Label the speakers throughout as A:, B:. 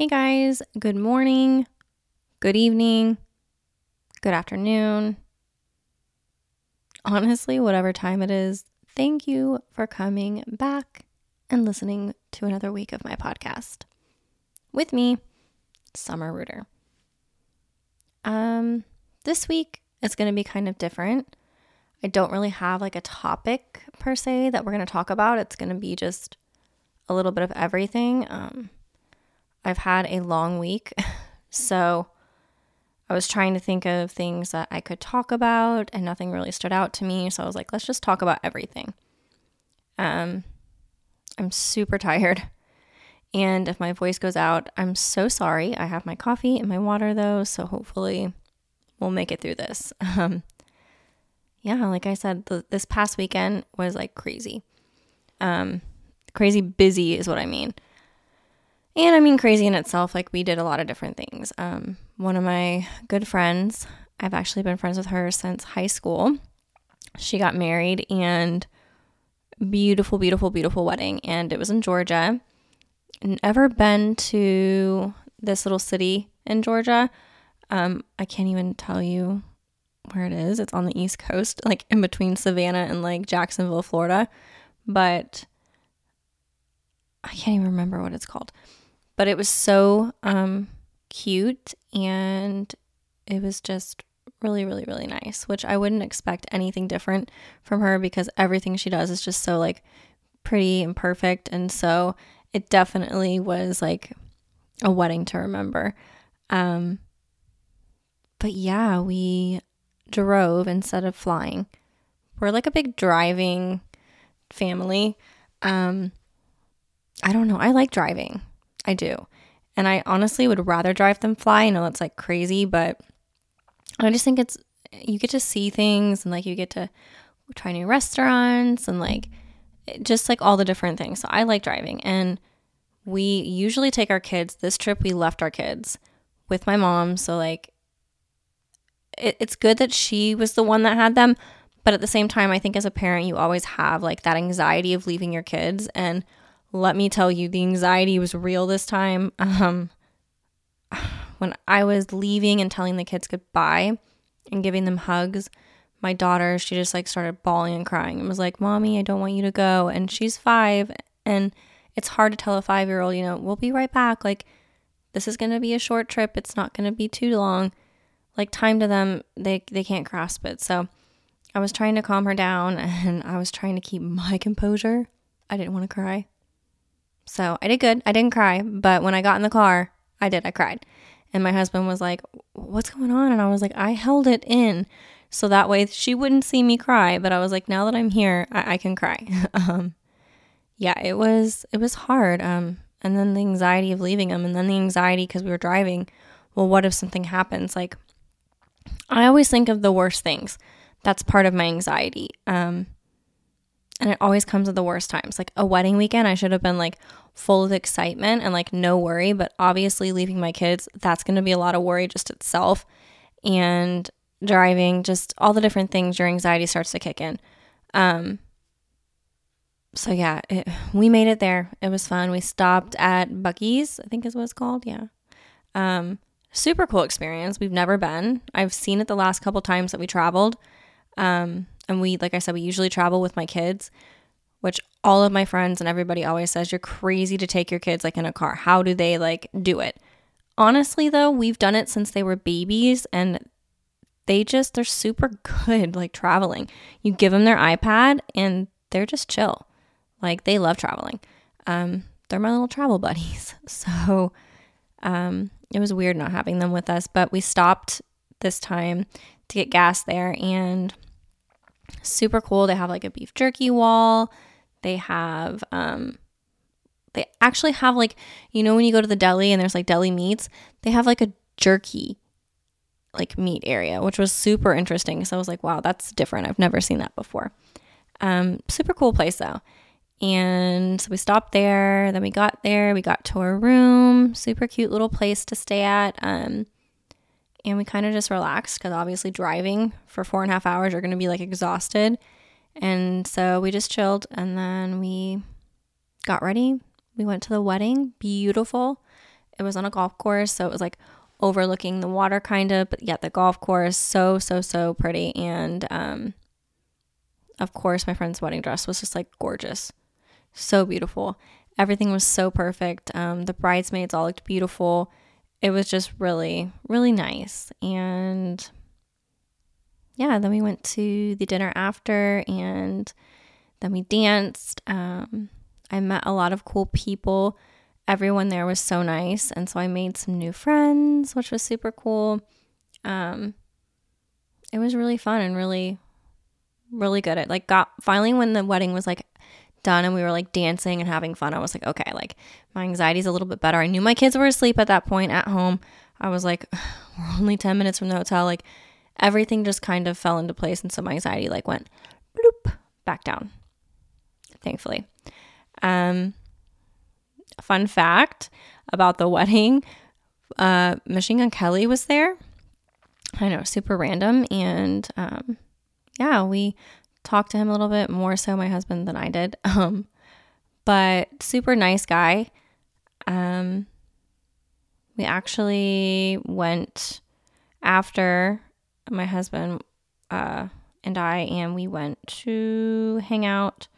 A: Hey guys, good morning, good evening, good afternoon. Honestly, whatever time it is, thank you for coming back and listening to another week of my podcast with me, Summer Rooter. Um, this week is going to be kind of different. I don't really have like a topic per se that we're going to talk about. It's going to be just a little bit of everything. Um, I've had a long week. So I was trying to think of things that I could talk about and nothing really stood out to me. So I was like, let's just talk about everything. Um, I'm super tired. And if my voice goes out, I'm so sorry. I have my coffee and my water though. So hopefully we'll make it through this. Um, yeah, like I said, the, this past weekend was like crazy. Um, crazy busy is what I mean. And I mean, crazy in itself, like we did a lot of different things. Um, one of my good friends, I've actually been friends with her since high school. She got married and beautiful, beautiful, beautiful wedding. And it was in Georgia. Never been to this little city in Georgia. Um, I can't even tell you where it is. It's on the East Coast, like in between Savannah and like Jacksonville, Florida. But I can't even remember what it's called but it was so um, cute and it was just really, really, really nice, which I wouldn't expect anything different from her because everything she does is just so like pretty and perfect. And so it definitely was like a wedding to remember. Um, but yeah, we drove instead of flying. We're like a big driving family. Um, I don't know. I like driving. I do. And I honestly would rather drive than fly. I know that's like crazy, but I just think it's, you get to see things and like you get to try new restaurants and like just like all the different things. So I like driving. And we usually take our kids. This trip, we left our kids with my mom. So like, it, it's good that she was the one that had them. But at the same time, I think as a parent, you always have like that anxiety of leaving your kids. And let me tell you, the anxiety was real this time. Um, when I was leaving and telling the kids goodbye and giving them hugs, my daughter, she just like started bawling and crying and was like, Mommy, I don't want you to go. And she's five. And it's hard to tell a five year old, you know, we'll be right back. Like, this is going to be a short trip. It's not going to be too long. Like, time to them, they, they can't grasp it. So I was trying to calm her down and I was trying to keep my composure. I didn't want to cry. So I did good. I didn't cry, but when I got in the car, I did. I cried. And my husband was like, What's going on? And I was like, I held it in so that way she wouldn't see me cry. But I was like, Now that I'm here, I, I can cry. um, yeah, it was it was hard. Um, and then the anxiety of leaving him, and then the anxiety because we were driving. Well, what if something happens? Like, I always think of the worst things. That's part of my anxiety. Um, and it always comes at the worst times. Like a wedding weekend, I should have been like full of excitement and like no worry, but obviously leaving my kids, that's going to be a lot of worry just itself. And driving, just all the different things, your anxiety starts to kick in. Um, so yeah, it, we made it there. It was fun. We stopped at Buc-ee's, I think is what it's called. Yeah. Um, super cool experience. We've never been. I've seen it the last couple times that we traveled. Um, and we, like I said, we usually travel with my kids, which all of my friends and everybody always says, you're crazy to take your kids like in a car. How do they like do it? Honestly, though, we've done it since they were babies and they just, they're super good like traveling. You give them their iPad and they're just chill. Like they love traveling. Um, they're my little travel buddies. So, um, it was weird not having them with us, but we stopped this time to get gas there and super cool. They have like a beef jerky wall. They have um they actually have like you know when you go to the deli and there's like deli meats, they have like a jerky like meat area, which was super interesting. So I was like, wow, that's different. I've never seen that before. Um, super cool place though. And so we stopped there. Then we got there. We got to our room. Super cute little place to stay at. Um, and we kind of just relaxed because obviously driving for four and a half hours you're going to be like exhausted and so we just chilled and then we got ready we went to the wedding beautiful it was on a golf course, so it was like overlooking the water kind of, but yet the golf course so so so pretty and um of course my friend's wedding dress was just like gorgeous. So beautiful. Everything was so perfect. Um the bridesmaids all looked beautiful. It was just really really nice and yeah, then we went to the dinner after and then we danced. Um, I met a lot of cool people. Everyone there was so nice. And so I made some new friends, which was super cool. Um, it was really fun and really, really good. It like got finally when the wedding was like done and we were like dancing and having fun, I was like, okay, like my anxiety's a little bit better. I knew my kids were asleep at that point at home. I was like, we're only 10 minutes from the hotel. Like everything just kind of fell into place. And so my anxiety like went bloop back down thankfully. Um, fun fact about the wedding uh, Machine Gun Kelly was there. I know, super random. And um, yeah, we talked to him a little bit more so my husband than I did. Um, but super nice guy. Um, we actually went after my husband uh, and I, and we went to hang out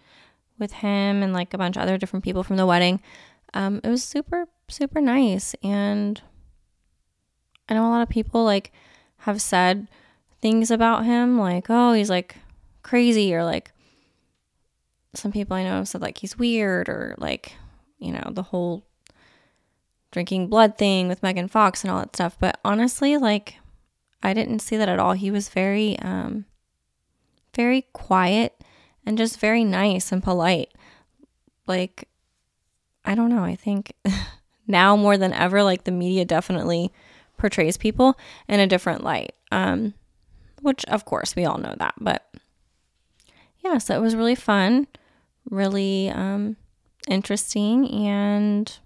A: with him and like a bunch of other different people from the wedding. Um, it was super, super nice. And I know a lot of people like have said things about him, like, oh, he's like crazy, or like some people I know have said like he's weird, or like, you know, the whole drinking blood thing with Megan Fox and all that stuff. But honestly, like, I didn't see that at all. He was very, um, very quiet and just very nice and polite. Like, I don't know. I think now more than ever, like the media definitely portrays people in a different light. Um, which of course we all know that, but yeah, so it was really fun, really um, interesting, and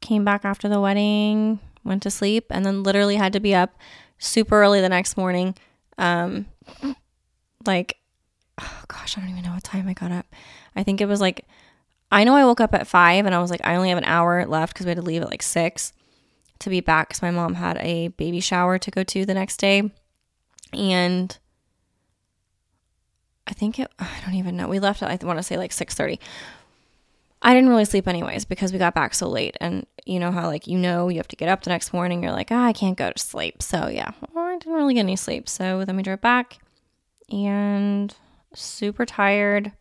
A: came back after the wedding, went to sleep, and then literally had to be up super early the next morning. Um, like, oh gosh, I don't even know what time I got up. I think it was like, I know I woke up at five and I was like, I only have an hour left because we had to leave at like six to be back because my mom had a baby shower to go to the next day. And I think it, I don't even know. We left at, I want to say like 6.30. I didn't really sleep anyways because we got back so late. And you know how, like, you know, you have to get up the next morning. You're like, oh, I can't go to sleep. So, yeah, well, I didn't really get any sleep. So then we drove back and super tired.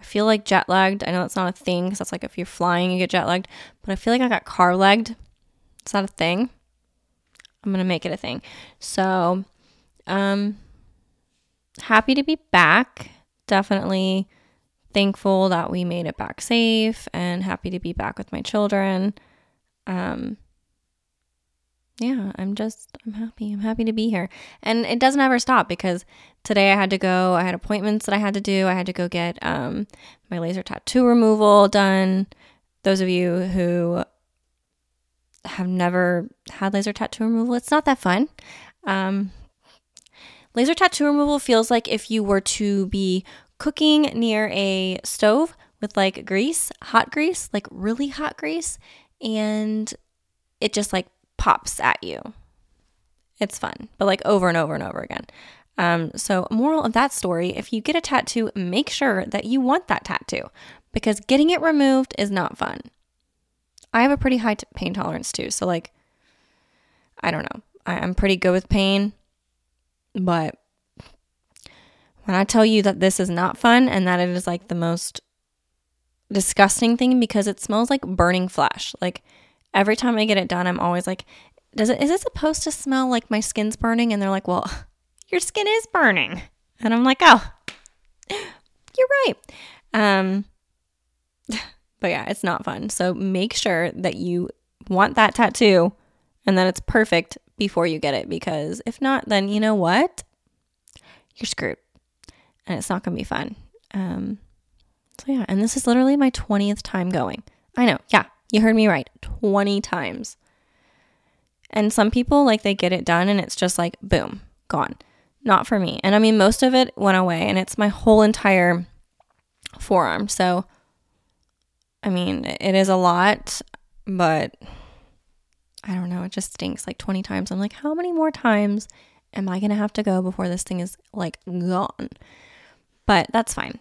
A: I feel like jet lagged. I know that's not a thing because that's like if you're flying, you get jet lagged, but I feel like I got car lagged. It's not a thing. I'm going to make it a thing. So, um, happy to be back. Definitely thankful that we made it back safe and happy to be back with my children. Um, yeah, I'm just, I'm happy. I'm happy to be here. And it doesn't ever stop because today I had to go, I had appointments that I had to do. I had to go get um, my laser tattoo removal done. Those of you who have never had laser tattoo removal, it's not that fun. Um, laser tattoo removal feels like if you were to be cooking near a stove with like grease, hot grease, like really hot grease, and it just like pops at you. It's fun, but like over and over and over again. Um, so, moral of that story if you get a tattoo, make sure that you want that tattoo because getting it removed is not fun. I have a pretty high t- pain tolerance too. So, like, I don't know. I- I'm pretty good with pain, but when I tell you that this is not fun and that it is like the most disgusting thing because it smells like burning flesh. Like, every time I get it done, I'm always like, does it is it supposed to smell like my skin's burning? And they're like, well, your skin is burning. And I'm like, oh, you're right. Um, but yeah, it's not fun. So make sure that you want that tattoo and that it's perfect before you get it because if not, then you know what? You're screwed and it's not going to be fun. Um, so yeah, and this is literally my 20th time going. I know. Yeah, you heard me right 20 times. And some people, like, they get it done and it's just like, boom, gone. Not for me. And I mean, most of it went away and it's my whole entire forearm. So I mean, it is a lot, but I don't know. It just stinks like 20 times. I'm like, how many more times am I going to have to go before this thing is like gone? But that's fine.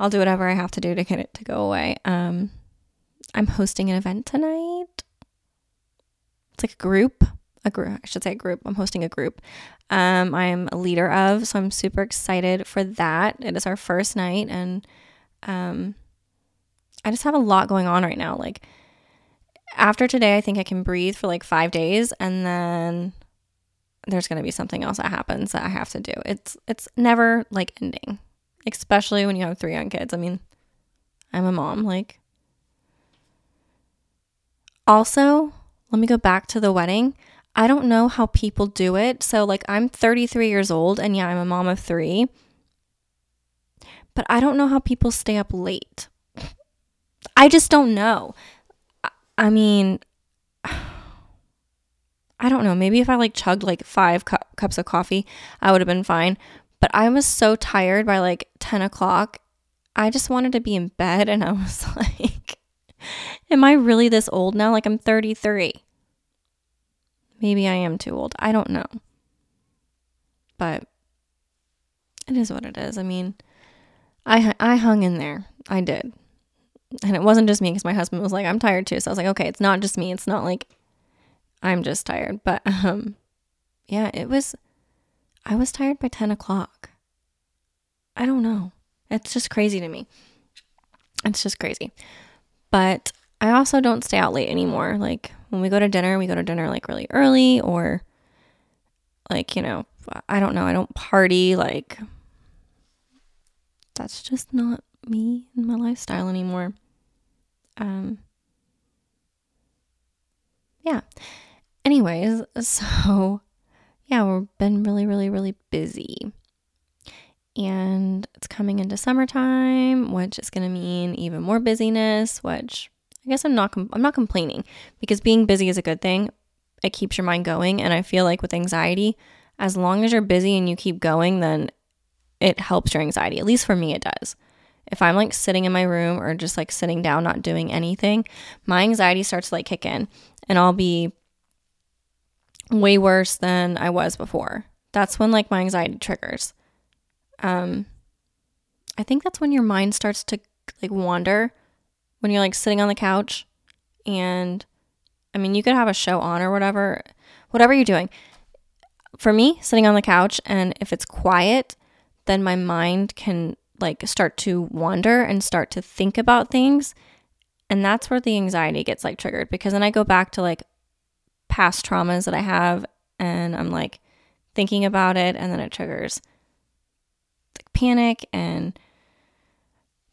A: I'll do whatever I have to do to get it to go away. Um, I'm hosting an event tonight. It's like a group, a group. I should say a group. I'm hosting a group. Um, I'm a leader of, so I'm super excited for that. It is our first night, and um, I just have a lot going on right now. Like after today, I think I can breathe for like five days, and then there's going to be something else that happens that I have to do. It's it's never like ending, especially when you have three young kids. I mean, I'm a mom. Like, also, let me go back to the wedding. I don't know how people do it. So, like, I'm 33 years old, and yeah, I'm a mom of three. But I don't know how people stay up late. I just don't know. I mean, I don't know. Maybe if I like chugged like five cu- cups of coffee, I would have been fine. But I was so tired by like 10 o'clock. I just wanted to be in bed. And I was like, am I really this old now? Like I'm 33. Maybe I am too old. I don't know. But it is what it is. I mean, I I hung in there. I did. And it wasn't just me because my husband was like, I'm tired too. So I was like, okay, it's not just me. It's not like I'm just tired. But um, yeah, it was, I was tired by 10 o'clock. I don't know. It's just crazy to me. It's just crazy. But I also don't stay out late anymore. Like when we go to dinner, we go to dinner like really early or like, you know, I don't know. I don't party. Like that's just not me and my lifestyle anymore. Um, yeah. Anyways, so yeah, we've been really, really, really busy. And it's coming into summertime, which is going to mean even more busyness, which I guess I'm not com- I'm not complaining because being busy is a good thing. It keeps your mind going and I feel like with anxiety, as long as you're busy and you keep going, then it helps your anxiety. At least for me it does if I'm like sitting in my room or just like sitting down, not doing anything, my anxiety starts to like kick in and I'll be way worse than I was before. That's when like my anxiety triggers. Um, I think that's when your mind starts to like wander when you're like sitting on the couch and I mean, you could have a show on or whatever, whatever you're doing. For me, sitting on the couch and if it's quiet, then my mind can like start to wander and start to think about things. And that's where the anxiety gets like triggered because then I go back to like past traumas that I have and I'm like thinking about it and then it triggers like panic and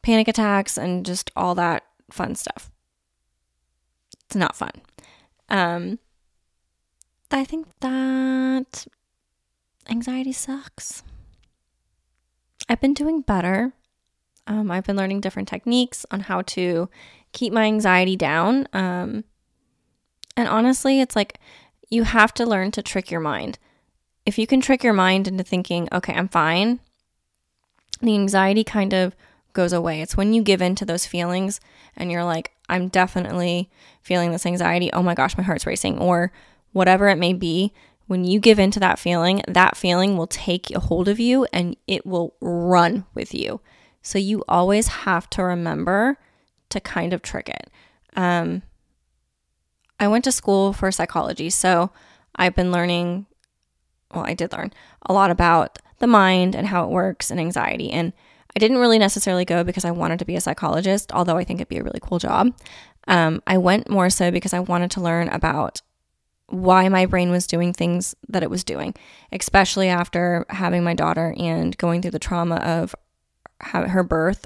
A: panic attacks and just all that fun stuff. It's not fun. Um I think that anxiety sucks. I've been doing better. Um, I've been learning different techniques on how to keep my anxiety down. Um, and honestly, it's like you have to learn to trick your mind. If you can trick your mind into thinking, okay, I'm fine, the anxiety kind of goes away. It's when you give in to those feelings and you're like, I'm definitely feeling this anxiety. Oh my gosh, my heart's racing, or whatever it may be when you give into that feeling, that feeling will take a hold of you and it will run with you. So you always have to remember to kind of trick it. Um, I went to school for psychology, so I've been learning, well, I did learn a lot about the mind and how it works and anxiety. And I didn't really necessarily go because I wanted to be a psychologist, although I think it'd be a really cool job. Um, I went more so because I wanted to learn about why my brain was doing things that it was doing, especially after having my daughter and going through the trauma of her birth.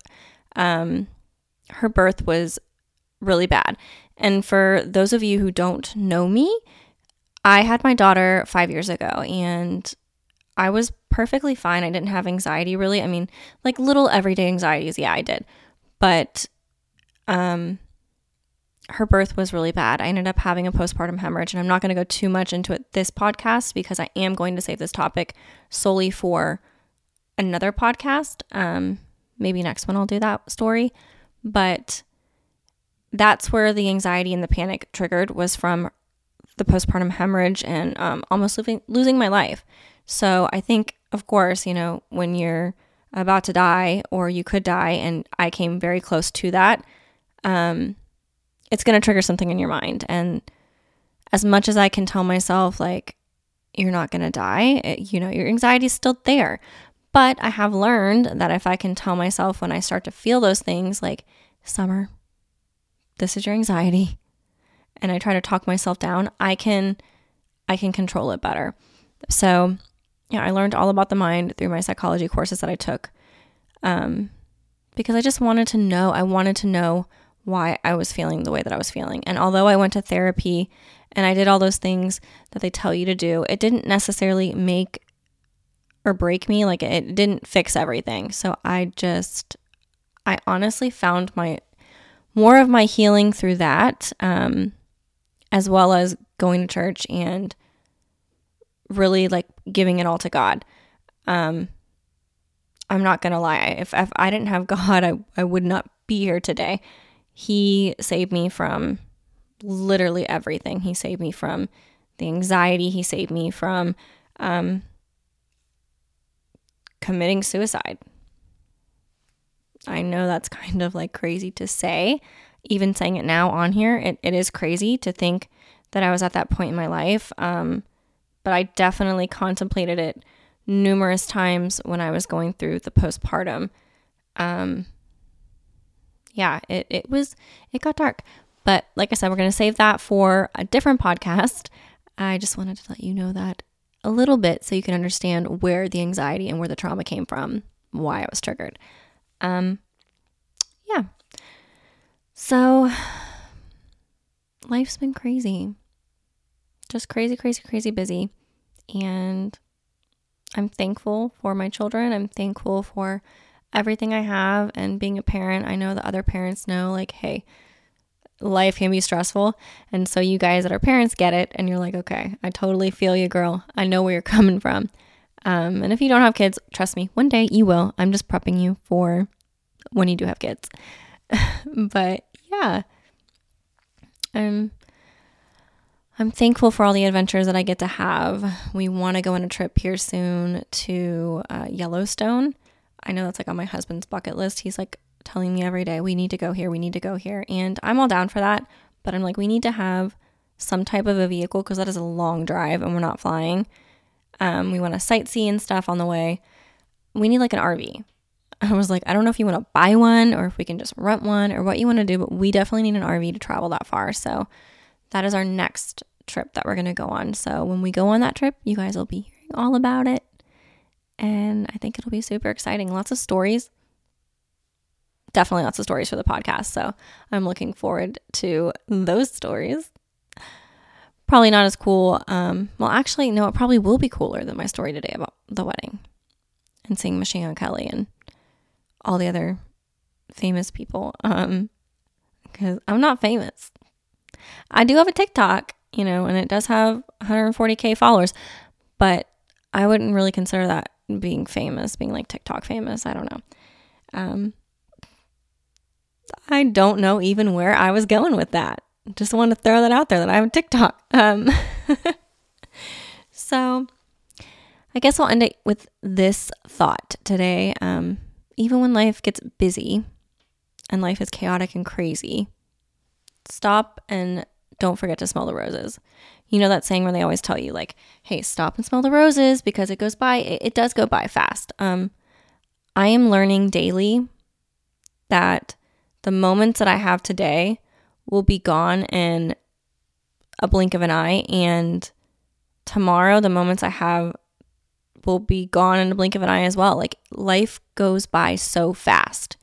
A: Um, her birth was really bad. And for those of you who don't know me, I had my daughter five years ago and I was perfectly fine. I didn't have anxiety really. I mean, like little everyday anxieties, yeah, I did. But um her birth was really bad. I ended up having a postpartum hemorrhage, and I'm not going to go too much into it this podcast because I am going to save this topic solely for another podcast. Um, maybe next one I'll do that story. But that's where the anxiety and the panic triggered was from the postpartum hemorrhage and um, almost losing, losing my life. So I think, of course, you know, when you're about to die or you could die, and I came very close to that, um, it's going to trigger something in your mind. And as much as I can tell myself, like, you're not going to die, it, you know, your anxiety is still there. But I have learned that if I can tell myself when I start to feel those things, like, summer, this is your anxiety, and I try to talk myself down, I can I can control it better. So, yeah, I learned all about the mind through my psychology courses that I took. Um, because I just wanted to know, I wanted to know why I was feeling the way that I was feeling. And although I went to therapy and I did all those things that they tell you to do, it didn't necessarily make or break me. Like it didn't fix everything. So I just, I honestly found my more of my healing through that, um, as well as going to church and really like giving it all to God. Um, I'm not gonna lie. If, if I didn't have God, I, I would not be here today. He saved me from literally everything. He saved me from the anxiety. He saved me from um, committing suicide. I know that's kind of like crazy to say. Even saying it now on here, it, it is crazy to think that I was at that point in my life. Um, but I definitely contemplated it numerous times when I was going through the postpartum. Um, yeah, it, it was, it got dark. But like I said, we're going to save that for a different podcast. I just wanted to let you know that a little bit so you can understand where the anxiety and where the trauma came from, why I was triggered. Um, yeah. So life's been crazy. Just crazy, crazy, crazy busy. And I'm thankful for my children. I'm thankful for everything I have and being a parent. I know that other parents know, like, hey, life can be stressful. And so you guys that are parents get it. And you're like, okay, I totally feel you, girl. I know where you're coming from. Um, and if you don't have kids, trust me, one day you will. I'm just prepping you for when you do have kids. but yeah, I'm I'm thankful for all the adventures that I get to have. We want to go on a trip here soon to uh, Yellowstone. I know that's like on my husband's bucket list. He's like telling me every day, we need to go here, we need to go here. And I'm all down for that. But I'm like, we need to have some type of a vehicle because that is a long drive and we're not flying. Um, we want to sightsee and stuff on the way. We need like an RV. I was like, I don't know if you want to buy one or if we can just rent one or what you want to do, but we definitely need an RV to travel that far. So that is our next trip that we're going to go on. So when we go on that trip, you guys will be hearing all about it. And I think it'll be super exciting. Lots of stories. Definitely lots of stories for the podcast. So I'm looking forward to those stories probably not as cool. Um, well, actually, no, it probably will be cooler than my story today about the wedding and seeing Machine Gun Kelly and all the other famous people. Um, because I'm not famous. I do have a TikTok, you know, and it does have 140k followers, but I wouldn't really consider that being famous, being like TikTok famous. I don't know. Um, I don't know even where I was going with that just want to throw that out there that I have a TikTok. Um, so I guess I'll end it with this thought today. Um, even when life gets busy and life is chaotic and crazy, stop and don't forget to smell the roses. You know that saying where they always tell you, like, hey, stop and smell the roses because it goes by, it, it does go by fast. Um, I am learning daily that the moments that I have today will be gone in a blink of an eye. And tomorrow, the moments I have will be gone in a blink of an eye as well. Like life goes by so fast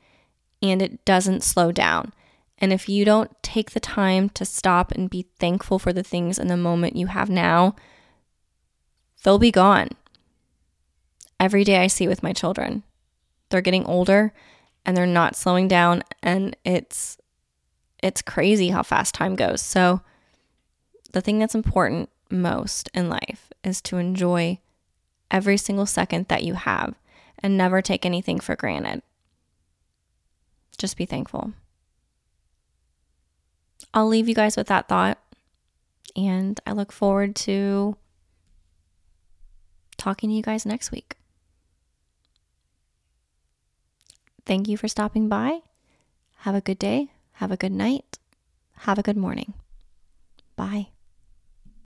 A: and it doesn't slow down. And if you don't take the time to stop and be thankful for the things in the moment you have now, they'll be gone. Every day I see with my children, they're getting older and they're not slowing down. And it's it's crazy how fast time goes. So, the thing that's important most in life is to enjoy every single second that you have and never take anything for granted. Just be thankful. I'll leave you guys with that thought. And I look forward to talking to you guys next week. Thank you for stopping by. Have a good day. Have a good night. Have a good morning. Bye.